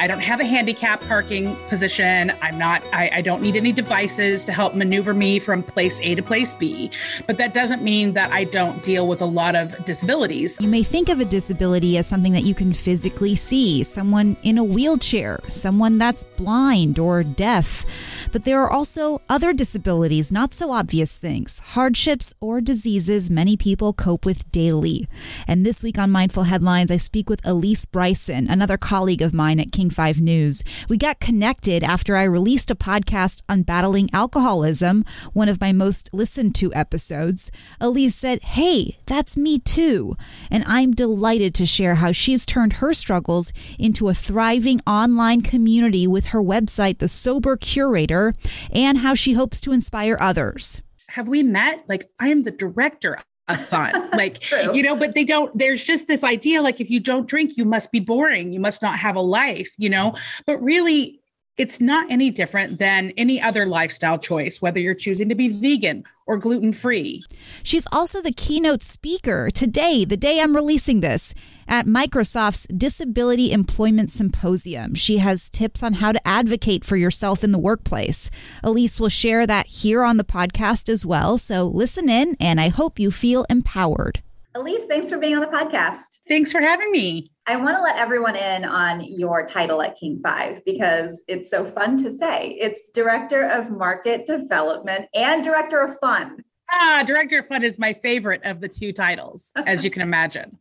I don't have a handicap parking position. I'm not, I, I, don't need any devices to help maneuver me from place A to place B. But that doesn't mean that I don't deal with a lot of disabilities. You may think of a disability as something that you can physically see someone in a wheelchair, someone that's blind or deaf. But there are also other disabilities, not so obvious things, hardships or diseases many people cope with daily. And this week on Mindful Headlines, I speak with Elise Bryson, another colleague of mine at King 5 News. We got connected after I released a podcast on battling alcoholism, one of my most listened to episodes. Elise said, Hey, that's me too. And I'm delighted to share how she's turned her struggles into a thriving online community with her website, The Sober Curator, and how she hopes to inspire others. Have we met? Like, I am the director of fun. Like, you know, but they don't, there's just this idea like, if you don't drink, you must be boring. You must not have a life, you know? Mm-hmm. But really, it's not any different than any other lifestyle choice, whether you're choosing to be vegan or gluten free. She's also the keynote speaker today, the day I'm releasing this, at Microsoft's Disability Employment Symposium. She has tips on how to advocate for yourself in the workplace. Elise will share that here on the podcast as well. So listen in, and I hope you feel empowered. Elise, thanks for being on the podcast. Thanks for having me. I want to let everyone in on your title at King 5 because it's so fun to say. It's Director of Market Development and Director of Fun. Ah, Director of Fun is my favorite of the two titles, as you can imagine.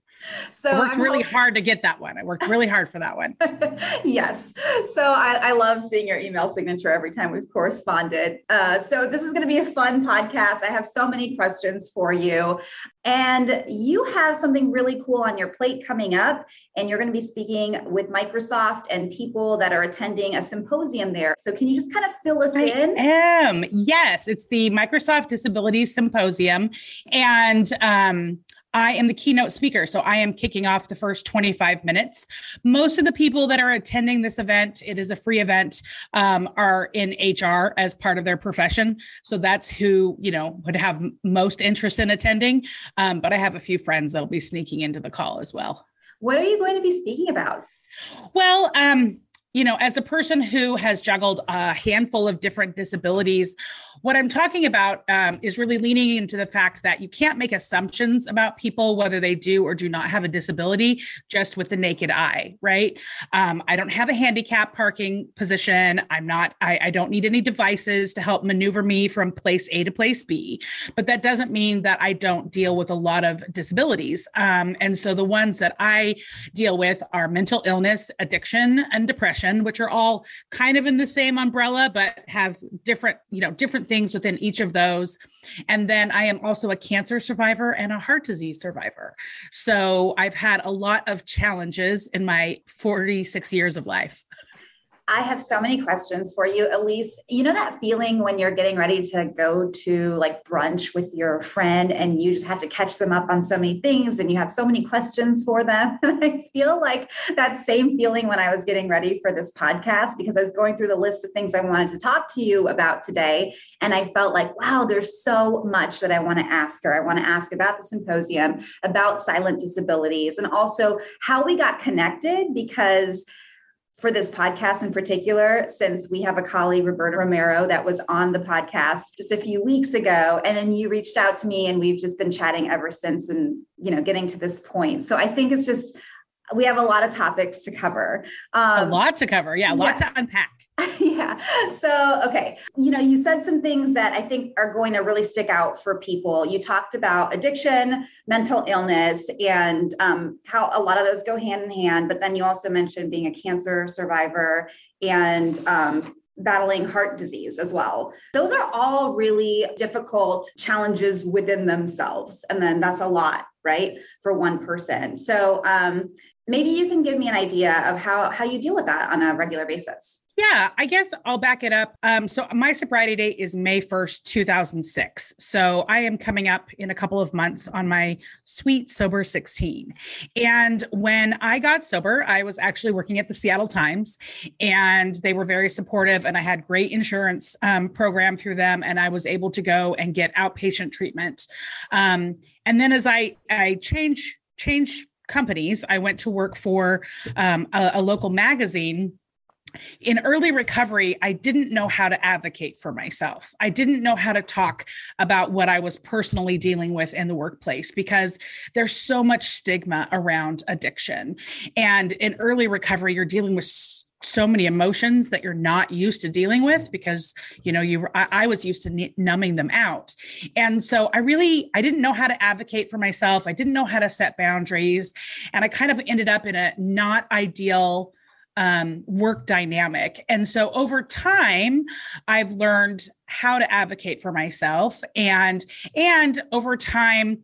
So I worked I'm really hoping- hard to get that one. I worked really hard for that one. yes. So I, I, love seeing your email signature every time we've corresponded. Uh, so this is going to be a fun podcast. I have so many questions for you. And you have something really cool on your plate coming up. And you're going to be speaking with Microsoft and people that are attending a symposium there. So can you just kind of fill us I in? I am. Yes. It's the Microsoft Disability Symposium. And um, I am the keynote speaker. So I am kicking off the first 25 minutes. Most of the people that are attending this event, it is a free event, um, are in HR as part of their profession. So that's who, you know, would have most interest in attending. Um, but I have a few friends that'll be sneaking into the call as well. What are you going to be speaking about? Well, um, you know, as a person who has juggled a handful of different disabilities, what I'm talking about um, is really leaning into the fact that you can't make assumptions about people, whether they do or do not have a disability, just with the naked eye, right? Um, I don't have a handicap parking position. I'm not, I, I don't need any devices to help maneuver me from place A to place B. But that doesn't mean that I don't deal with a lot of disabilities. Um, and so the ones that I deal with are mental illness, addiction, and depression, which are all kind of in the same umbrella, but have different, you know, different things within each of those. And then I am also a cancer survivor and a heart disease survivor. So I've had a lot of challenges in my 46 years of life. I have so many questions for you, Elise. You know that feeling when you're getting ready to go to like brunch with your friend and you just have to catch them up on so many things and you have so many questions for them? And I feel like that same feeling when I was getting ready for this podcast because I was going through the list of things I wanted to talk to you about today. And I felt like, wow, there's so much that I want to ask her. I want to ask about the symposium, about silent disabilities, and also how we got connected because for this podcast in particular, since we have a colleague, Roberta Romero, that was on the podcast just a few weeks ago. And then you reached out to me and we've just been chatting ever since and, you know, getting to this point. So I think it's just, we have a lot of topics to cover. Um, a lot to cover. Yeah. A lot yeah. to unpack. yeah. So, okay. You know, you said some things that I think are going to really stick out for people. You talked about addiction, mental illness, and um, how a lot of those go hand in hand. But then you also mentioned being a cancer survivor and um, battling heart disease as well. Those are all really difficult challenges within themselves. And then that's a lot, right, for one person. So, um, maybe you can give me an idea of how, how you deal with that on a regular basis. Yeah, I guess I'll back it up. Um, so my sobriety date is May 1st, 2006. So I am coming up in a couple of months on my sweet sober 16. And when I got sober, I was actually working at the Seattle Times and they were very supportive and I had great insurance um, program through them and I was able to go and get outpatient treatment. Um, and then as I, I change, change companies, I went to work for um, a, a local magazine in early recovery, I didn't know how to advocate for myself. I didn't know how to talk about what I was personally dealing with in the workplace because there's so much stigma around addiction. And in early recovery, you're dealing with so many emotions that you're not used to dealing with because you know you I, I, was used to numbing them out and so i really i didn't know how to advocate for myself i didn't know how to set boundaries and i kind of ended up in a not ideal um, work dynamic. And so over time, I've learned how to advocate for myself and and over time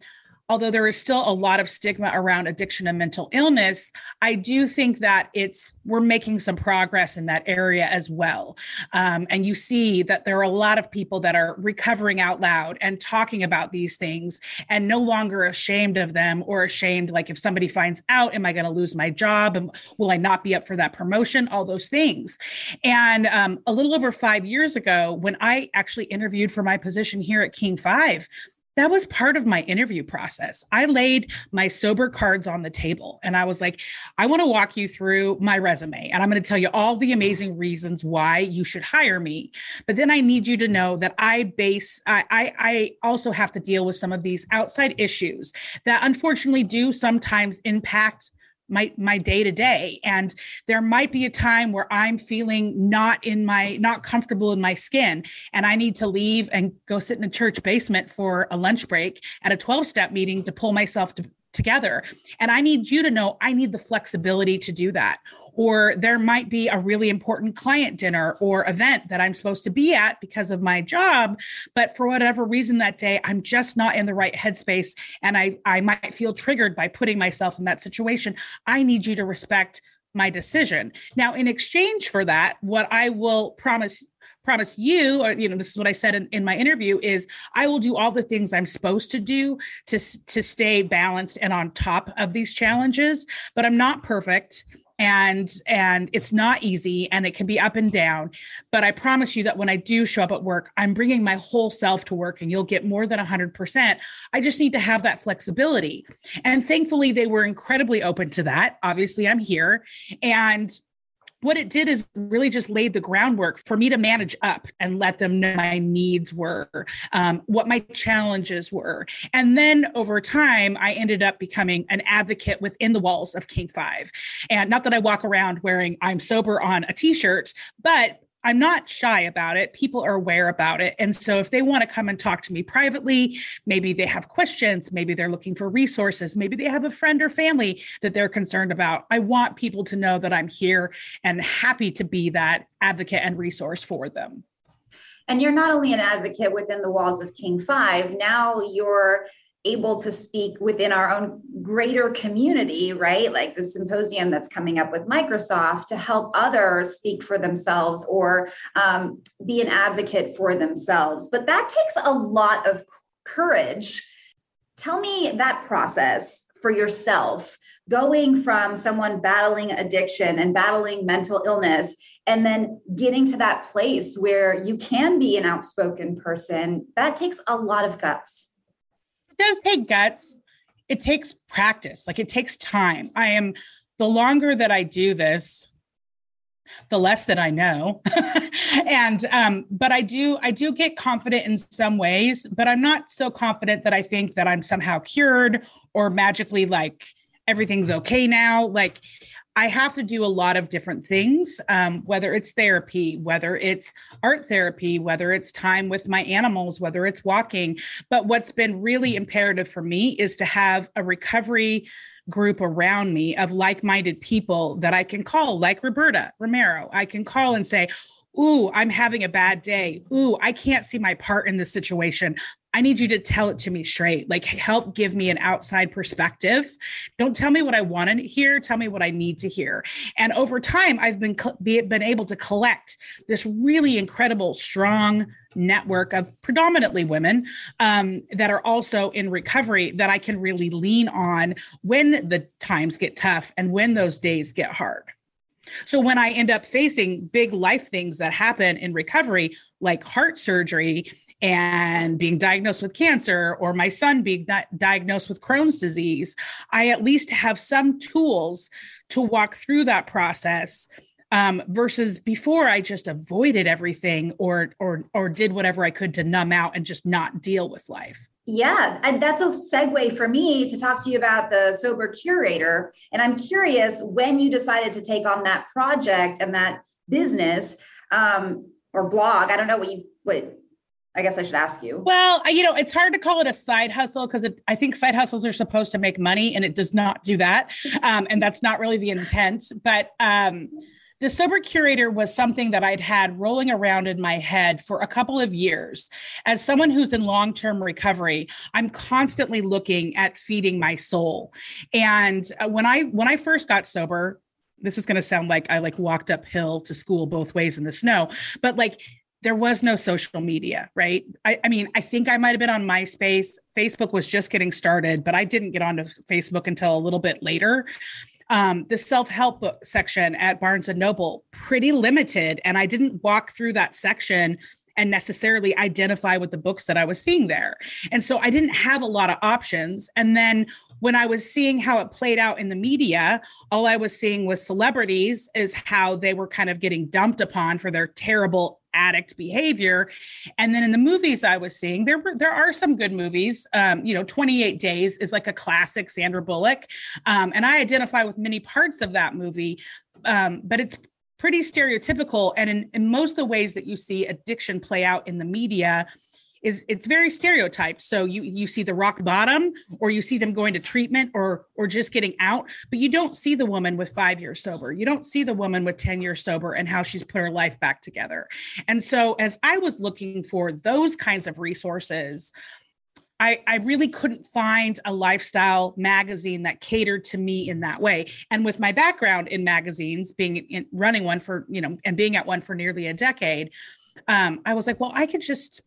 although there is still a lot of stigma around addiction and mental illness, I do think that it's we're making some progress in that area as well. Um, and you see that there are a lot of people that are recovering out loud and talking about these things and no longer ashamed of them or ashamed like if somebody finds out, am I going to lose my job? And will I not be up for that promotion? All those things. And um, a little over five years ago, when I actually interviewed for my position here at King Five, that was part of my interview process. I laid my sober cards on the table and I was like, I want to walk you through my resume and I'm going to tell you all the amazing reasons why you should hire me. But then I need you to know that I base, I, I, I also have to deal with some of these outside issues that unfortunately do sometimes impact my my day to day and there might be a time where i'm feeling not in my not comfortable in my skin and i need to leave and go sit in a church basement for a lunch break at a 12 step meeting to pull myself to, together. And I need you to know I need the flexibility to do that. Or there might be a really important client dinner or event that I'm supposed to be at because of my job. But for whatever reason that day, I'm just not in the right headspace. And I, I might feel triggered by putting myself in that situation. I need you to respect my decision. Now, in exchange for that, what I will promise promise you or you know this is what i said in, in my interview is i will do all the things i'm supposed to do to to stay balanced and on top of these challenges but i'm not perfect and and it's not easy and it can be up and down. But i promise you that when i do show up at work i'm bringing my whole self to work and you'll get more than 100% i just need to have that flexibility. And thankfully they were incredibly open to that. Obviously i'm here. And what it did is really just laid the groundwork for me to manage up and let them know my needs were, um, what my challenges were. And then over time, I ended up becoming an advocate within the walls of King Five. And not that I walk around wearing I'm sober on a t shirt, but I'm not shy about it. People are aware about it. And so if they want to come and talk to me privately, maybe they have questions, maybe they're looking for resources, maybe they have a friend or family that they're concerned about. I want people to know that I'm here and happy to be that advocate and resource for them. And you're not only an advocate within the walls of King 5, now you're able to speak within our own greater community, right? Like the symposium that's coming up with Microsoft to help others speak for themselves or um, be an advocate for themselves. But that takes a lot of courage. Tell me that process for yourself, going from someone battling addiction and battling mental illness and then getting to that place where you can be an outspoken person that takes a lot of guts does take guts. It takes practice. Like it takes time. I am the longer that I do this, the less that I know. and um, but I do I do get confident in some ways, but I'm not so confident that I think that I'm somehow cured or magically like everything's okay now. Like I have to do a lot of different things, um, whether it's therapy, whether it's art therapy, whether it's time with my animals, whether it's walking. But what's been really imperative for me is to have a recovery group around me of like minded people that I can call, like Roberta Romero. I can call and say, Ooh, I'm having a bad day. Ooh, I can't see my part in this situation. I need you to tell it to me straight. Like, help give me an outside perspective. Don't tell me what I want to hear. Tell me what I need to hear. And over time, I've been been able to collect this really incredible, strong network of predominantly women um, that are also in recovery that I can really lean on when the times get tough and when those days get hard. So when I end up facing big life things that happen in recovery, like heart surgery and being diagnosed with cancer, or my son being di- diagnosed with Crohn's disease, I at least have some tools to walk through that process um, versus before I just avoided everything or or or did whatever I could to numb out and just not deal with life. Yeah, and that's a segue for me to talk to you about the sober curator. And I'm curious when you decided to take on that project and that business um, or blog. I don't know what you what I guess I should ask you. Well, you know, it's hard to call it a side hustle because I think side hustles are supposed to make money and it does not do that. Um, and that's not really the intent. But um, the sober curator was something that I'd had rolling around in my head for a couple of years. As someone who's in long term recovery, I'm constantly looking at feeding my soul. And uh, when I when I first got sober, this is going to sound like I like walked uphill to school both ways in the snow, but like there was no social media, right? I, I, mean, I think I might have been on MySpace. Facebook was just getting started, but I didn't get onto Facebook until a little bit later. Um, the self-help section at Barnes and Noble, pretty limited. And I didn't walk through that section and necessarily identify with the books that I was seeing there. And so I didn't have a lot of options. And then when I was seeing how it played out in the media, all I was seeing with celebrities is how they were kind of getting dumped upon for their terrible addict behavior. And then in the movies I was seeing, there were there are some good movies. Um, you know, 28 Days is like a classic Sandra Bullock. Um, and I identify with many parts of that movie. Um, but it's pretty stereotypical. And in, in most of the ways that you see addiction play out in the media, is it's very stereotyped. So you you see the rock bottom, or you see them going to treatment, or or just getting out, but you don't see the woman with five years sober. You don't see the woman with ten years sober and how she's put her life back together. And so as I was looking for those kinds of resources. I, I really couldn't find a lifestyle magazine that catered to me in that way. And with my background in magazines, being in, running one for, you know, and being at one for nearly a decade, um, I was like, well, I could just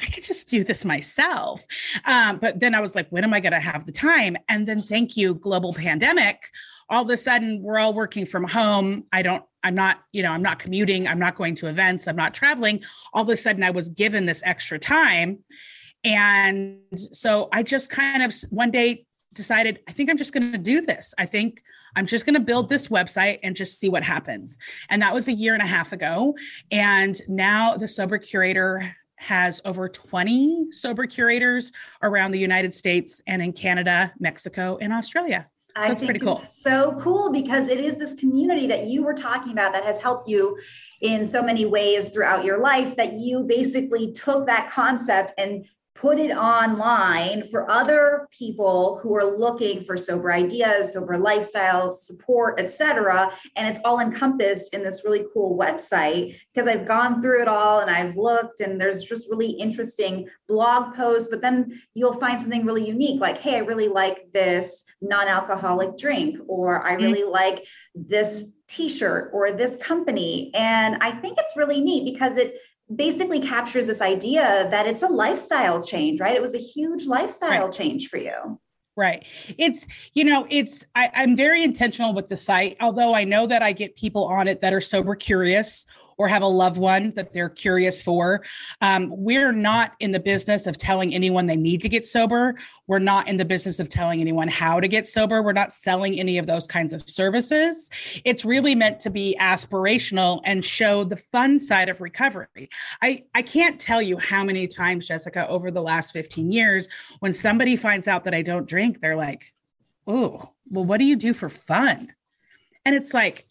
I could just do this myself. Um, but then I was like, when am I going to have the time? And then, thank you, global pandemic. All of a sudden, we're all working from home. I don't, I'm not, you know, I'm not commuting. I'm not going to events. I'm not traveling. All of a sudden, I was given this extra time. And so I just kind of one day decided, I think I'm just going to do this. I think I'm just going to build this website and just see what happens. And that was a year and a half ago. And now the Sober Curator has over 20 sober curators around the United States and in Canada, Mexico, and Australia. So I that's pretty cool. so cool because it is this community that you were talking about that has helped you in so many ways throughout your life that you basically took that concept and put it online for other people who are looking for sober ideas sober lifestyles support etc and it's all encompassed in this really cool website because i've gone through it all and i've looked and there's just really interesting blog posts but then you'll find something really unique like hey i really like this non-alcoholic drink or i mm. really mm-hmm. like this t-shirt or this company and i think it's really neat because it basically captures this idea that it's a lifestyle change, right? It was a huge lifestyle right. change for you. Right. It's, you know, it's, I, I'm very intentional with the site, although I know that I get people on it that are sober curious or have a loved one that they're curious for. Um, we're not in the business of telling anyone they need to get sober. We're not in the business of telling anyone how to get sober. We're not selling any of those kinds of services. It's really meant to be aspirational and show the fun side of recovery. I, I can't tell you how many times, Jessica, over the last 15 years, when somebody finds out that I don't drink, they're like, oh, well, what do you do for fun? And it's like,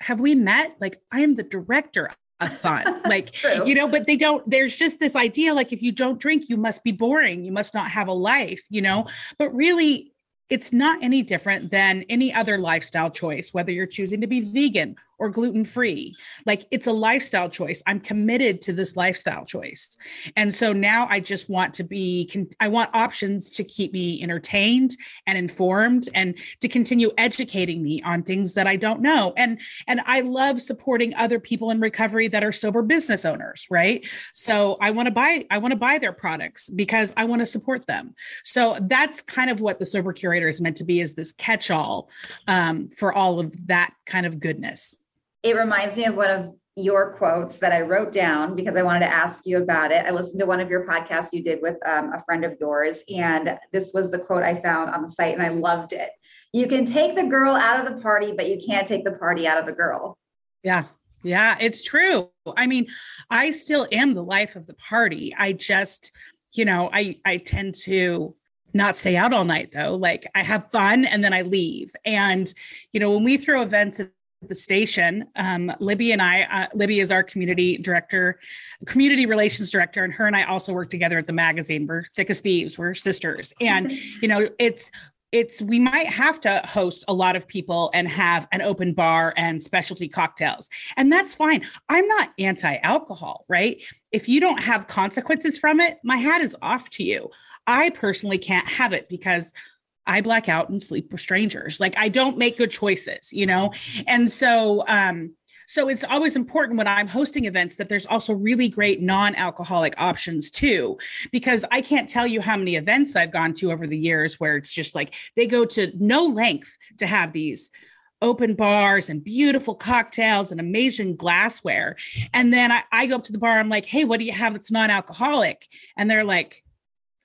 have we met? Like, I am the director of fun. Like, you know, but they don't, there's just this idea like, if you don't drink, you must be boring. You must not have a life, you know? But really, it's not any different than any other lifestyle choice, whether you're choosing to be vegan or gluten free. Like it's a lifestyle choice. I'm committed to this lifestyle choice. And so now I just want to be, I want options to keep me entertained and informed and to continue educating me on things that I don't know. And, and I love supporting other people in recovery that are sober business owners, right? So I want to buy, I want to buy their products because I want to support them. So that's kind of what the sober curator is meant to be is this catch all um, for all of that kind of goodness it reminds me of one of your quotes that I wrote down because I wanted to ask you about it. I listened to one of your podcasts you did with um, a friend of yours, and this was the quote I found on the site, and I loved it. You can take the girl out of the party, but you can't take the party out of the girl. Yeah. Yeah, it's true. I mean, I still am the life of the party. I just, you know, I I tend to not stay out all night though. Like I have fun and then I leave. And you know, when we throw events at the station, um, Libby and I, uh, Libby is our community director, community relations director, and her and I also work together at the magazine. We're thick as thieves. We're sisters, and you know, it's it's we might have to host a lot of people and have an open bar and specialty cocktails. And that's fine. I'm not anti-alcohol right? If you don't have consequences from it my hat is off to you. I personally can't have it because I black out and sleep with strangers. Like I don't make good choices, you know? And so um so it's always important when I'm hosting events that there's also really great non-alcoholic options too because I can't tell you how many events I've gone to over the years where it's just like they go to no length to have these open bars and beautiful cocktails and amazing glassware. And then I, I go up to the bar, I'm like, hey, what do you have that's non-alcoholic? And they're like,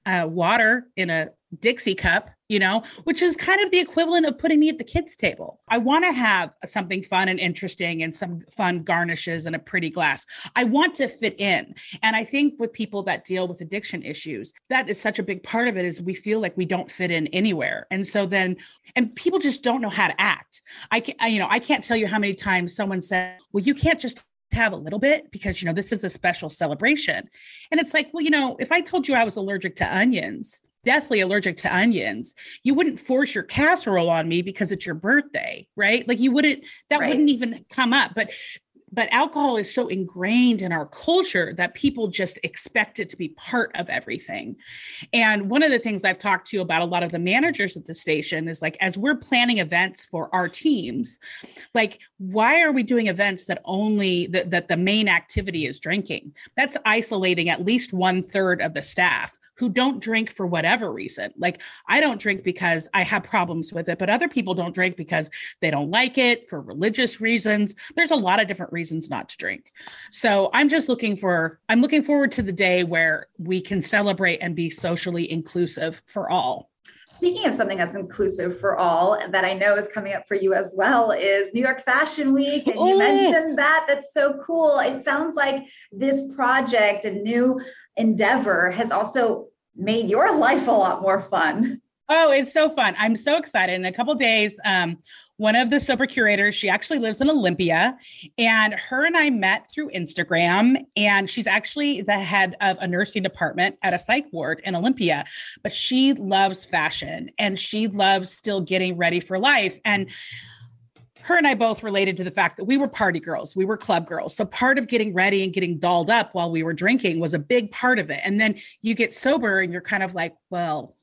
uh, water in a Dixie cup, you know, which is kind of the equivalent of putting me at the kids' table. I want to have something fun and interesting and some fun garnishes and a pretty glass. I want to fit in. And I think with people that deal with addiction issues, that is such a big part of it is we feel like we don't fit in anywhere. And so then and people just don't know how to act. I can you know, I can't tell you how many times someone said, "Well, you can't just have a little bit because you know this is a special celebration and it's like well you know if i told you i was allergic to onions deathly allergic to onions, you wouldn't force your casserole on me because it's your birthday, right? Like you wouldn't that right. wouldn't even come up. But but alcohol is so ingrained in our culture that people just expect it to be part of everything. And one of the things I've talked to about a lot of the managers at the station is like, as we're planning events for our teams, like, why are we doing events that only that, that the main activity is drinking? That's isolating at least one third of the staff who don't drink for whatever reason. Like I don't drink because I have problems with it, but other people don't drink because they don't like it for religious reasons. There's a lot of different reasons not to drink. So I'm just looking for, I'm looking forward to the day where we can celebrate and be socially inclusive for all. Speaking of something that's inclusive for all that I know is coming up for you as well is New York Fashion Week. And you oh. mentioned that. That's so cool. It sounds like this project, a new endeavor, has also made your life a lot more fun. Oh, it's so fun. I'm so excited. In a couple days, um, one of the sober curators, she actually lives in Olympia, and her and I met through Instagram. And she's actually the head of a nursing department at a psych ward in Olympia, but she loves fashion and she loves still getting ready for life. And her and I both related to the fact that we were party girls, we were club girls. So part of getting ready and getting dolled up while we were drinking was a big part of it. And then you get sober and you're kind of like, well,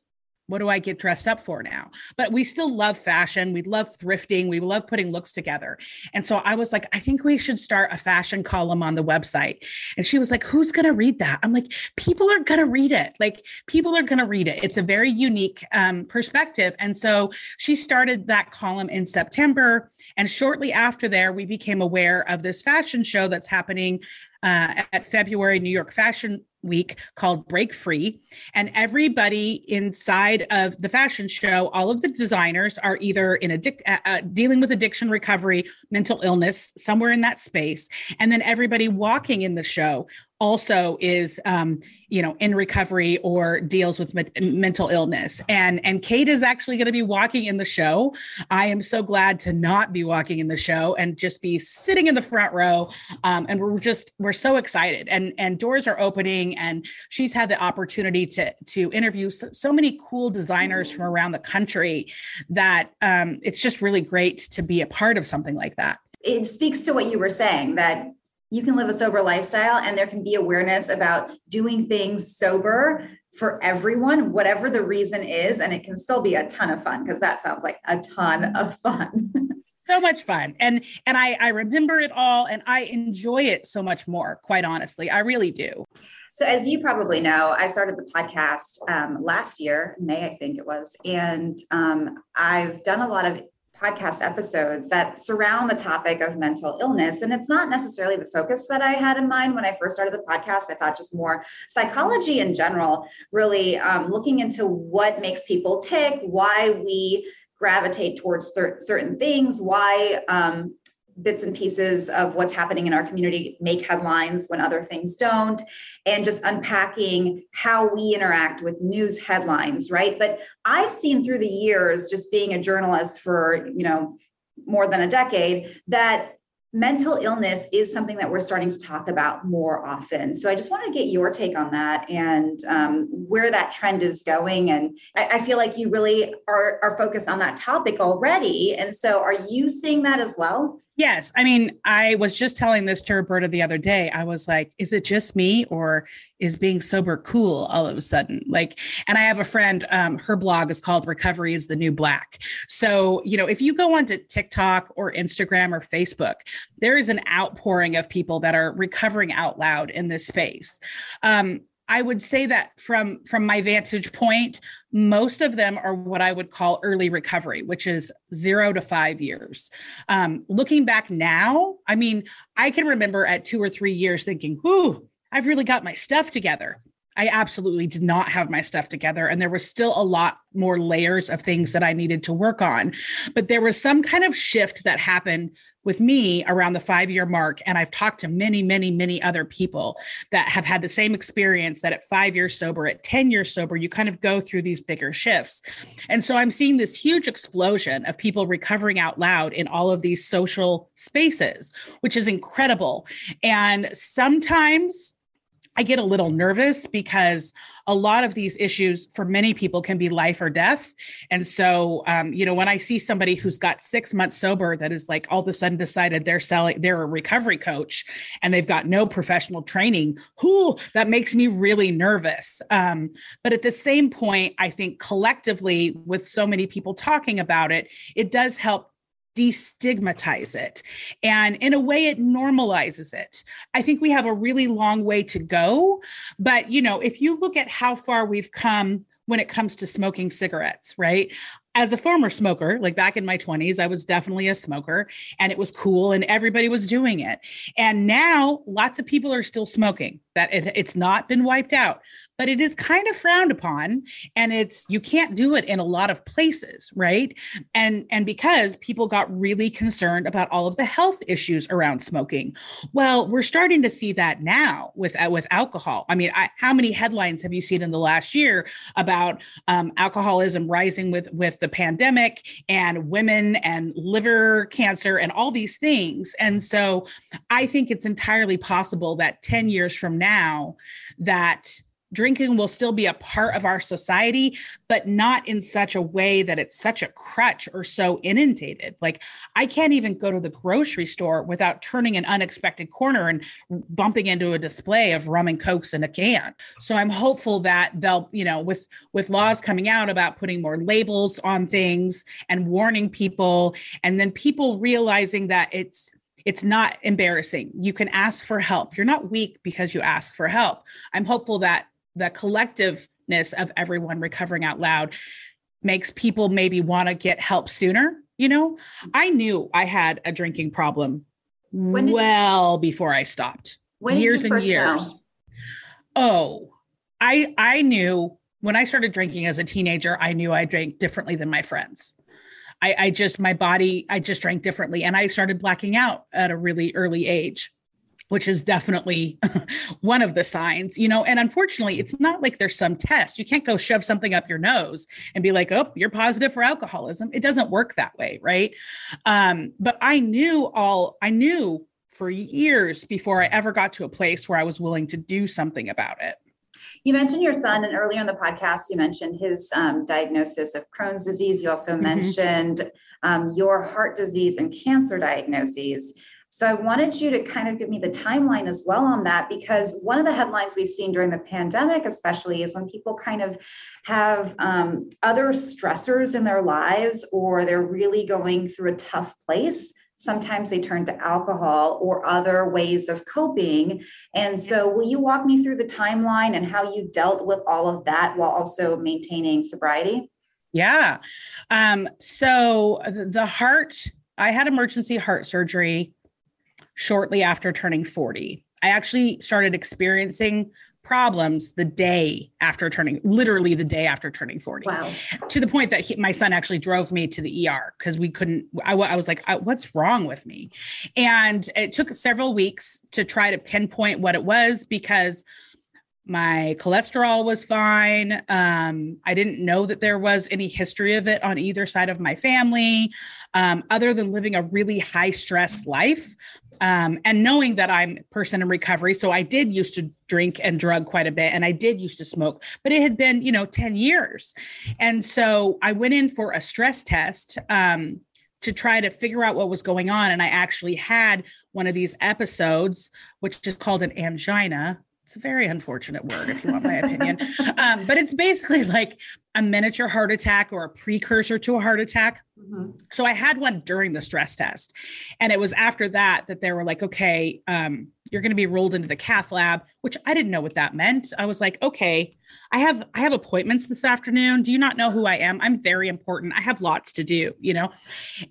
what do I get dressed up for now? But we still love fashion. We love thrifting. We love putting looks together. And so I was like, I think we should start a fashion column on the website. And she was like, Who's going to read that? I'm like, People are going to read it. Like, people are going to read it. It's a very unique um, perspective. And so she started that column in September. And shortly after there, we became aware of this fashion show that's happening uh, at February New York Fashion Week called Break Free. And everybody inside of the fashion show, all of the designers are either in addic- uh, uh, dealing with addiction recovery, mental illness, somewhere in that space. And then everybody walking in the show also is um, you know in recovery or deals with me- mental illness. And and kate is actually going to be walking in the show. I am so glad to not be walking in the show and just be sitting in the front row um, and we're just we're so excited. And and doors are opening and she's had the opportunity to to interview so, so many cool designers from around the country that um, it's just really great to be a part of something like that. It speaks to what you were saying that you can live a sober lifestyle and there can be awareness about doing things sober for everyone, whatever the reason is. And it can still be a ton of fun because that sounds like a ton of fun. so much fun. And and I, I remember it all and I enjoy it so much more, quite honestly. I really do. So, as you probably know, I started the podcast um, last year, May, I think it was. And um, I've done a lot of podcast episodes that surround the topic of mental illness. And it's not necessarily the focus that I had in mind when I first started the podcast. I thought just more psychology in general, really um, looking into what makes people tick, why we gravitate towards certain things, why um, bits and pieces of what's happening in our community make headlines when other things don't and just unpacking how we interact with news headlines right but i've seen through the years just being a journalist for you know more than a decade that mental illness is something that we're starting to talk about more often. So I just want to get your take on that and um, where that trend is going. And I, I, feel like you really are, are focused on that topic already. And so are you seeing that as well? Yes. I mean, I was just telling this to Roberta the other day. I was like, is it just me or is being sober cool all of a sudden? Like, and I have a friend, um, her blog is called Recovery is the New Black. So, you know, if you go onto TikTok or Instagram or Facebook, there is an outpouring of people that are recovering out loud in this space. Um, I would say that from from my vantage point, most of them are what I would call early recovery, which is zero to five years. Um, looking back now, I mean, I can remember at two or three years thinking, "Whoo, I've really got my stuff together." I absolutely did not have my stuff together. And there was still a lot more layers of things that I needed to work on. But there was some kind of shift that happened with me around the five year mark. And I've talked to many, many, many other people that have had the same experience that at five years sober, at 10 years sober, you kind of go through these bigger shifts. And so I'm seeing this huge explosion of people recovering out loud in all of these social spaces, which is incredible. And sometimes I get a little nervous because a lot of these issues for many people can be life or death. And so, um, you know, when I see somebody who's got six months sober that is like all of a sudden decided they're selling, they're a recovery coach and they've got no professional training, who that makes me really nervous. Um, but at the same point, I think collectively, with so many people talking about it, it does help destigmatize it. And in a way, it normalizes it. I think we have a really long way to go. But, you know, if you look at how far we've come when it comes to smoking cigarettes, right? as a former smoker, like back in my 20s, I was definitely a smoker and it was cool and everybody was doing it. And now lots of people are still smoking, that it, it's not been wiped out, but it is kind of frowned upon and it's you can't do it in a lot of places, right? And and because people got really concerned about all of the health issues around smoking. Well, we're starting to see that now with uh, with alcohol. I mean, I, how many headlines have you seen in the last year about um, alcoholism rising with with the pandemic and women and liver cancer and all these things. And so I think it's entirely possible that 10 years from now that drinking will still be a part of our society, but not in such a way that it's such a crutch or so inundated. Like I can't even go to the grocery store without turning an unexpected corner and bumping into a display of rum and cokes in a can. So I'm hopeful that they'll, you know, with with laws coming out about putting more labels on things and warning people, and then people realizing that it's it's not embarrassing. You can ask for help. You're not weak because you ask for help. I'm hopeful that the collectiveness of everyone recovering out loud makes people maybe want to get help sooner you know i knew i had a drinking problem well before i stopped years and years know? oh i i knew when i started drinking as a teenager i knew i drank differently than my friends I, I just my body i just drank differently and i started blacking out at a really early age which is definitely one of the signs, you know. And unfortunately, it's not like there's some test. You can't go shove something up your nose and be like, oh, you're positive for alcoholism. It doesn't work that way, right? Um, but I knew all, I knew for years before I ever got to a place where I was willing to do something about it. You mentioned your son, and earlier in the podcast, you mentioned his um, diagnosis of Crohn's disease. You also mm-hmm. mentioned um, your heart disease and cancer diagnoses. So I wanted you to kind of give me the timeline as well on that, because one of the headlines we've seen during the pandemic, especially, is when people kind of have um, other stressors in their lives or they're really going through a tough place. Sometimes they turn to alcohol or other ways of coping. And so, will you walk me through the timeline and how you dealt with all of that while also maintaining sobriety? Yeah. Um, so, the heart, I had emergency heart surgery shortly after turning 40. I actually started experiencing problems the day after turning, literally the day after turning 40. Wow. To the point that he, my son actually drove me to the ER because we couldn't, I, I was like, what's wrong with me? And it took several weeks to try to pinpoint what it was because my cholesterol was fine. Um, I didn't know that there was any history of it on either side of my family, um, other than living a really high stress life um, and knowing that I'm a person in recovery. So I did used to drink and drug quite a bit, and I did used to smoke, but it had been, you know, 10 years. And so I went in for a stress test. Um, to try to figure out what was going on. And I actually had one of these episodes, which is called an angina, it's a very unfortunate word if you want my opinion. Um, but it's basically like a miniature heart attack or a precursor to a heart attack. Mm-hmm. so i had one during the stress test and it was after that that they were like okay um, you're going to be rolled into the cath lab which i didn't know what that meant. I was like okay i have i have appointments this afternoon. Do you not know who i am? I'm very important. I have lots to do you know?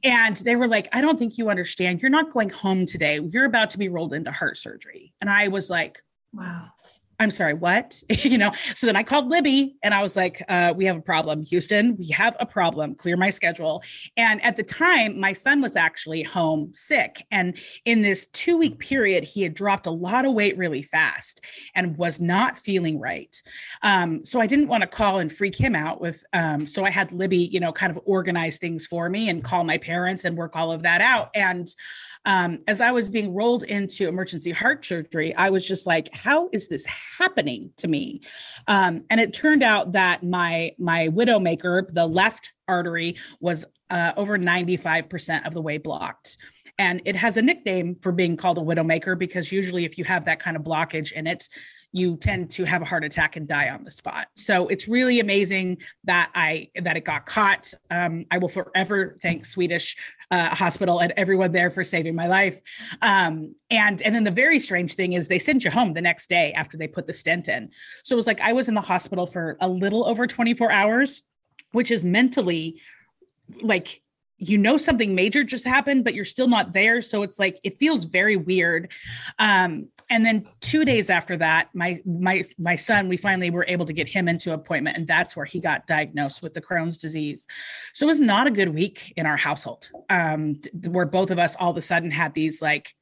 And they were like i don't think you understand. You're not going home today. You're about to be rolled into heart surgery. And i was like Wow. I'm sorry, what? you know, so then I called Libby and I was like, uh, we have a problem, Houston. We have a problem. Clear my schedule. And at the time, my son was actually home sick. And in this two week period, he had dropped a lot of weight really fast and was not feeling right. Um, so I didn't want to call and freak him out with, um, so I had Libby, you know, kind of organize things for me and call my parents and work all of that out. And um, as I was being rolled into emergency heart surgery, I was just like, how is this happening to me? Um, and it turned out that my my widowmaker, the left artery, was uh, over 95% of the way blocked. And it has a nickname for being called a widowmaker because usually, if you have that kind of blockage in it, you tend to have a heart attack and die on the spot. So it's really amazing that I that it got caught. Um, I will forever thank Swedish uh, Hospital and everyone there for saving my life. Um, and and then the very strange thing is they sent you home the next day after they put the stent in. So it was like I was in the hospital for a little over 24 hours, which is mentally like you know something major just happened but you're still not there. So it's like it feels very weird. Um, and then two days after that my my my son we finally were able to get him into appointment and that's where he got diagnosed with the crohn's disease. So it was not a good week in our household. Um, where both of us all of a sudden had these like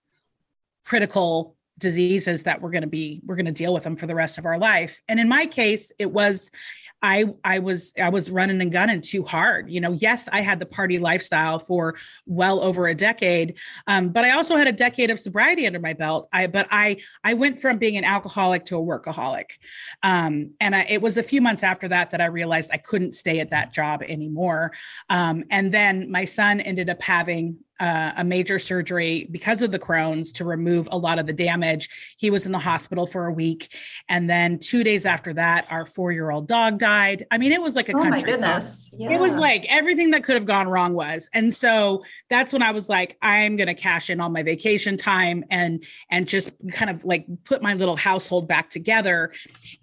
critical diseases that we're going to be we're going to deal with them for the rest of our life. And in my case it was I I was I was running and gunning too hard. You know, yes, I had the party lifestyle for well over a decade, um, but I also had a decade of sobriety under my belt. I but I I went from being an alcoholic to a workaholic, um, and I, it was a few months after that that I realized I couldn't stay at that job anymore. Um, and then my son ended up having uh, a major surgery because of the Crohn's to remove a lot of the damage. He was in the hospital for a week. And then two days after that, our four year old dog died. I mean, it was like a oh country. My goodness. Yeah. It was like everything that could have gone wrong was. And so that's when I was like, I'm going to cash in all my vacation time and, and just kind of like put my little household back together.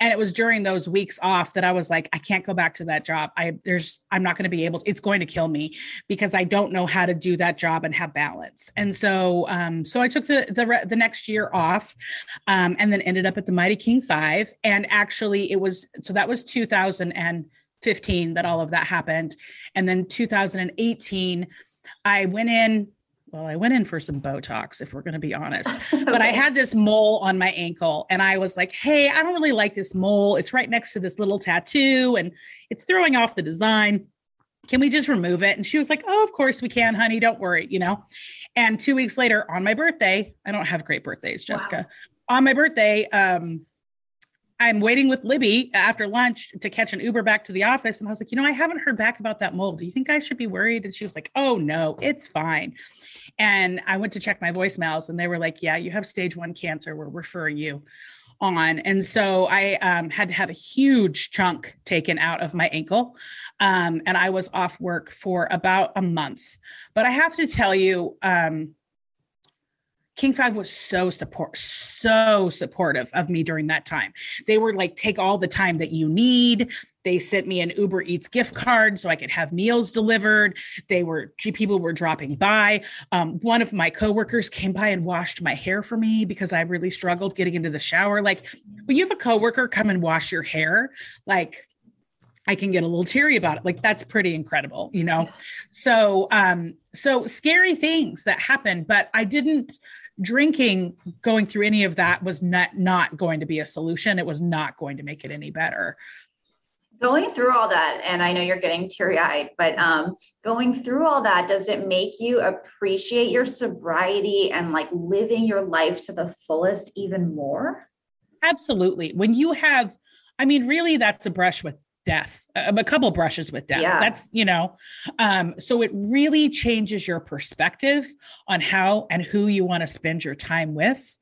And it was during those weeks off that I was like, I can't go back to that job. I, there's, I'm not going to be able to, it's going to kill me because I don't know how to do that job job and have balance. And so, um, so I took the the, the next year off, um, and then ended up at the Mighty King Five. And actually, it was so that was 2015 that all of that happened, and then 2018, I went in well, I went in for some Botox, if we're going to be honest. okay. But I had this mole on my ankle, and I was like, hey, I don't really like this mole. It's right next to this little tattoo, and it's throwing off the design can we just remove it? And she was like, Oh, of course we can, honey. Don't worry, you know. And two weeks later, on my birthday, I don't have great birthdays, Jessica. Wow. On my birthday, um, I'm waiting with Libby after lunch to catch an Uber back to the office. And I was like, you know, I haven't heard back about that mold. Do you think I should be worried? And she was like, oh, no, it's fine. And I went to check my voicemails and they were like, yeah, you have stage one cancer. We're referring you on. And so I um, had to have a huge chunk taken out of my ankle. Um, and I was off work for about a month. But I have to tell you, um, King Five was so support, so supportive of me during that time. They were like, take all the time that you need. They sent me an Uber Eats gift card so I could have meals delivered. They were people were dropping by. Um, one of my coworkers came by and washed my hair for me because I really struggled getting into the shower. Like, when you have a coworker come and wash your hair, like I can get a little teary about it. Like that's pretty incredible, you know. So um so scary things that happen, but I didn't drinking going through any of that was not not going to be a solution. It was not going to make it any better. Going through all that and i know you're getting teary-eyed but um, going through all that does it make you appreciate your sobriety and like living your life to the fullest even more? Absolutely. When you have i mean really that's a brush with death a couple brushes with death yeah. that's you know um so it really changes your perspective on how and who you want to spend your time with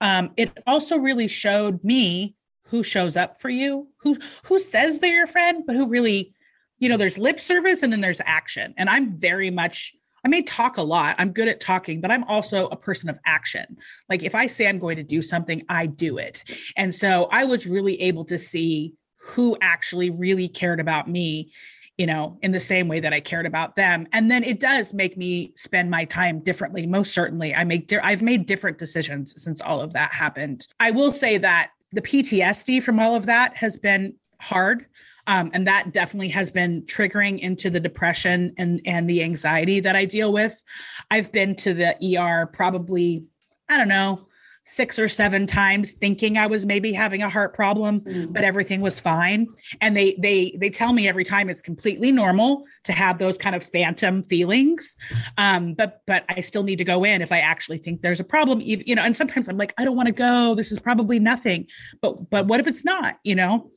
um it also really showed me who shows up for you who who says they're your friend but who really you know there's lip service and then there's action and i'm very much I may talk a lot. I'm good at talking, but I'm also a person of action. Like if I say I'm going to do something, I do it. And so I was really able to see who actually really cared about me you know in the same way that i cared about them. And then it does make me spend my time differently most certainly. I make di- i've made different decisions since all of that happened. I will say that the ptsd from all of that has been hard um, and that definitely has been triggering into the depression and and the anxiety that i deal with. I've been to the er probably i don't know six or seven times thinking I was maybe having a heart problem, mm-hmm. but everything was fine. And they they they tell me every time it's completely normal to have those kind of phantom feelings. Um, but but I still need to go in if I actually think there's a problem. You know, and sometimes I'm like, I don't want to go. This is probably nothing. But but what if it's not? You know.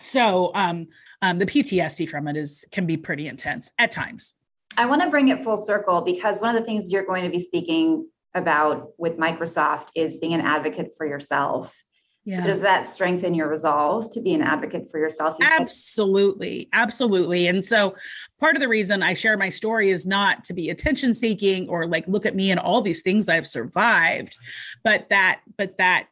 So um, um, the PTSD from it is can be pretty intense at times. I want to bring it full circle because one of the things you're going to be speaking about with Microsoft is being an advocate for yourself. Yeah. So does that strengthen your resolve to be an advocate for yourself? You absolutely. Absolutely. And so part of the reason I share my story is not to be attention seeking or like look at me and all these things I've survived, but that but that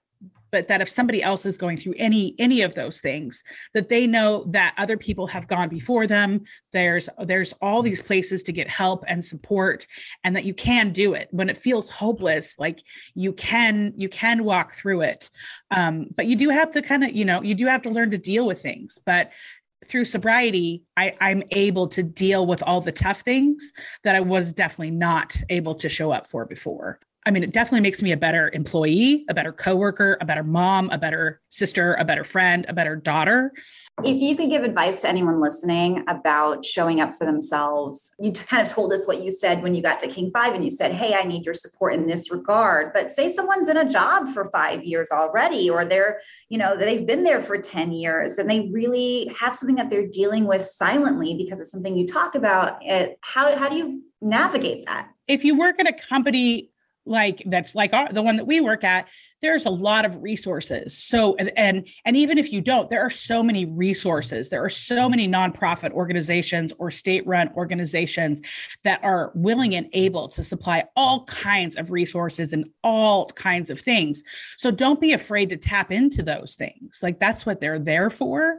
but that if somebody else is going through any any of those things that they know that other people have gone before them. There's there's all these places to get help and support and that you can do it. When it feels hopeless like you can you can walk through it. Um, but you do have to kind of you know you do have to learn to deal with things. But through sobriety, I, I'm able to deal with all the tough things that I was definitely not able to show up for before. I mean, it definitely makes me a better employee, a better coworker, a better mom, a better sister, a better friend, a better daughter. If you could give advice to anyone listening about showing up for themselves, you kind of told us what you said when you got to King Five and you said, Hey, I need your support in this regard. But say someone's in a job for five years already, or they're, you know, they've been there for 10 years and they really have something that they're dealing with silently because it's something you talk about. It, how, how do you navigate that? If you work at a company like that's like our, the one that we work at there's a lot of resources. So and, and and even if you don't there are so many resources. There are so many nonprofit organizations or state run organizations that are willing and able to supply all kinds of resources and all kinds of things. So don't be afraid to tap into those things. Like that's what they're there for.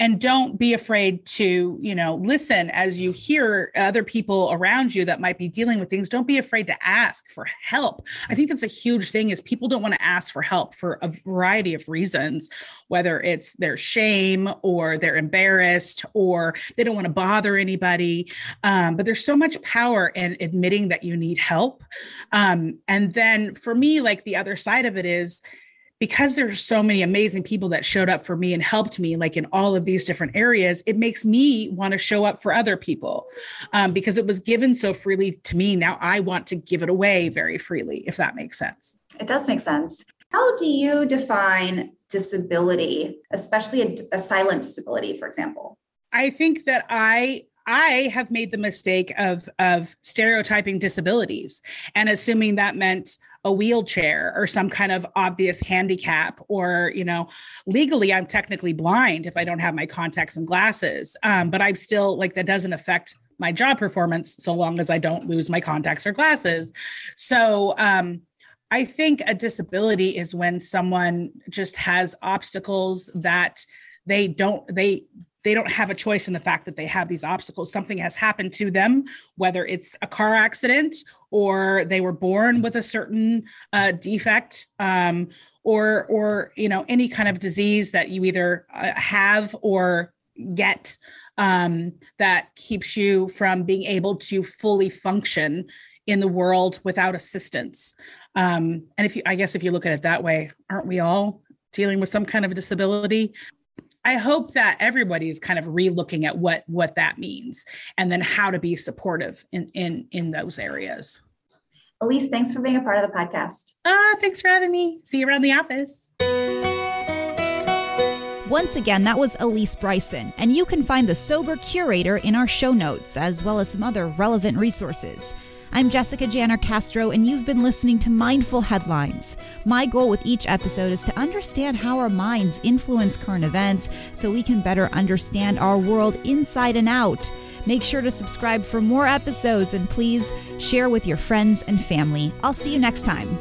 And don't be afraid to you know listen as you hear other people around you that might be dealing with things. Don't be afraid to ask for help. I think that's a huge thing is people don't want to ask ask for help for a variety of reasons, whether it's their shame or they're embarrassed or they don't want to bother anybody. Um, but there's so much power in admitting that you need help. Um, and then for me, like the other side of it is, because there's so many amazing people that showed up for me and helped me like in all of these different areas it makes me want to show up for other people um, because it was given so freely to me. Now i want to give it away very freely if that makes sense. It does make sense. How do you define disability, especially a, a silent disability, for example? I think that I I have made the mistake of of stereotyping disabilities and assuming that meant a wheelchair or some kind of obvious handicap or you know legally i'm technically blind if i don't have my contacts and glasses um, but i'm still like that doesn't affect my job performance so long as i don't lose my contacts or glasses. So um, I think a disability is when someone just has obstacles that they don't they they don't have a choice in the fact that they have these obstacles. Something has happened to them, whether it's a car accident or they were born with a certain uh, defect, um, or or you know any kind of disease that you either uh, have or get um, that keeps you from being able to fully function in the world without assistance. Um, and if you, I guess, if you look at it that way, aren't we all dealing with some kind of disability? I hope that everybody's kind of re-looking at what what that means and then how to be supportive in in in those areas. Elise, thanks for being a part of the podcast. Ah, uh, thanks for having me. See you around the office. Once again, that was Elise Bryson, and you can find the Sober Curator in our show notes, as well as some other relevant resources. I'm Jessica Janner Castro, and you've been listening to Mindful Headlines. My goal with each episode is to understand how our minds influence current events so we can better understand our world inside and out. Make sure to subscribe for more episodes and please share with your friends and family. I'll see you next time.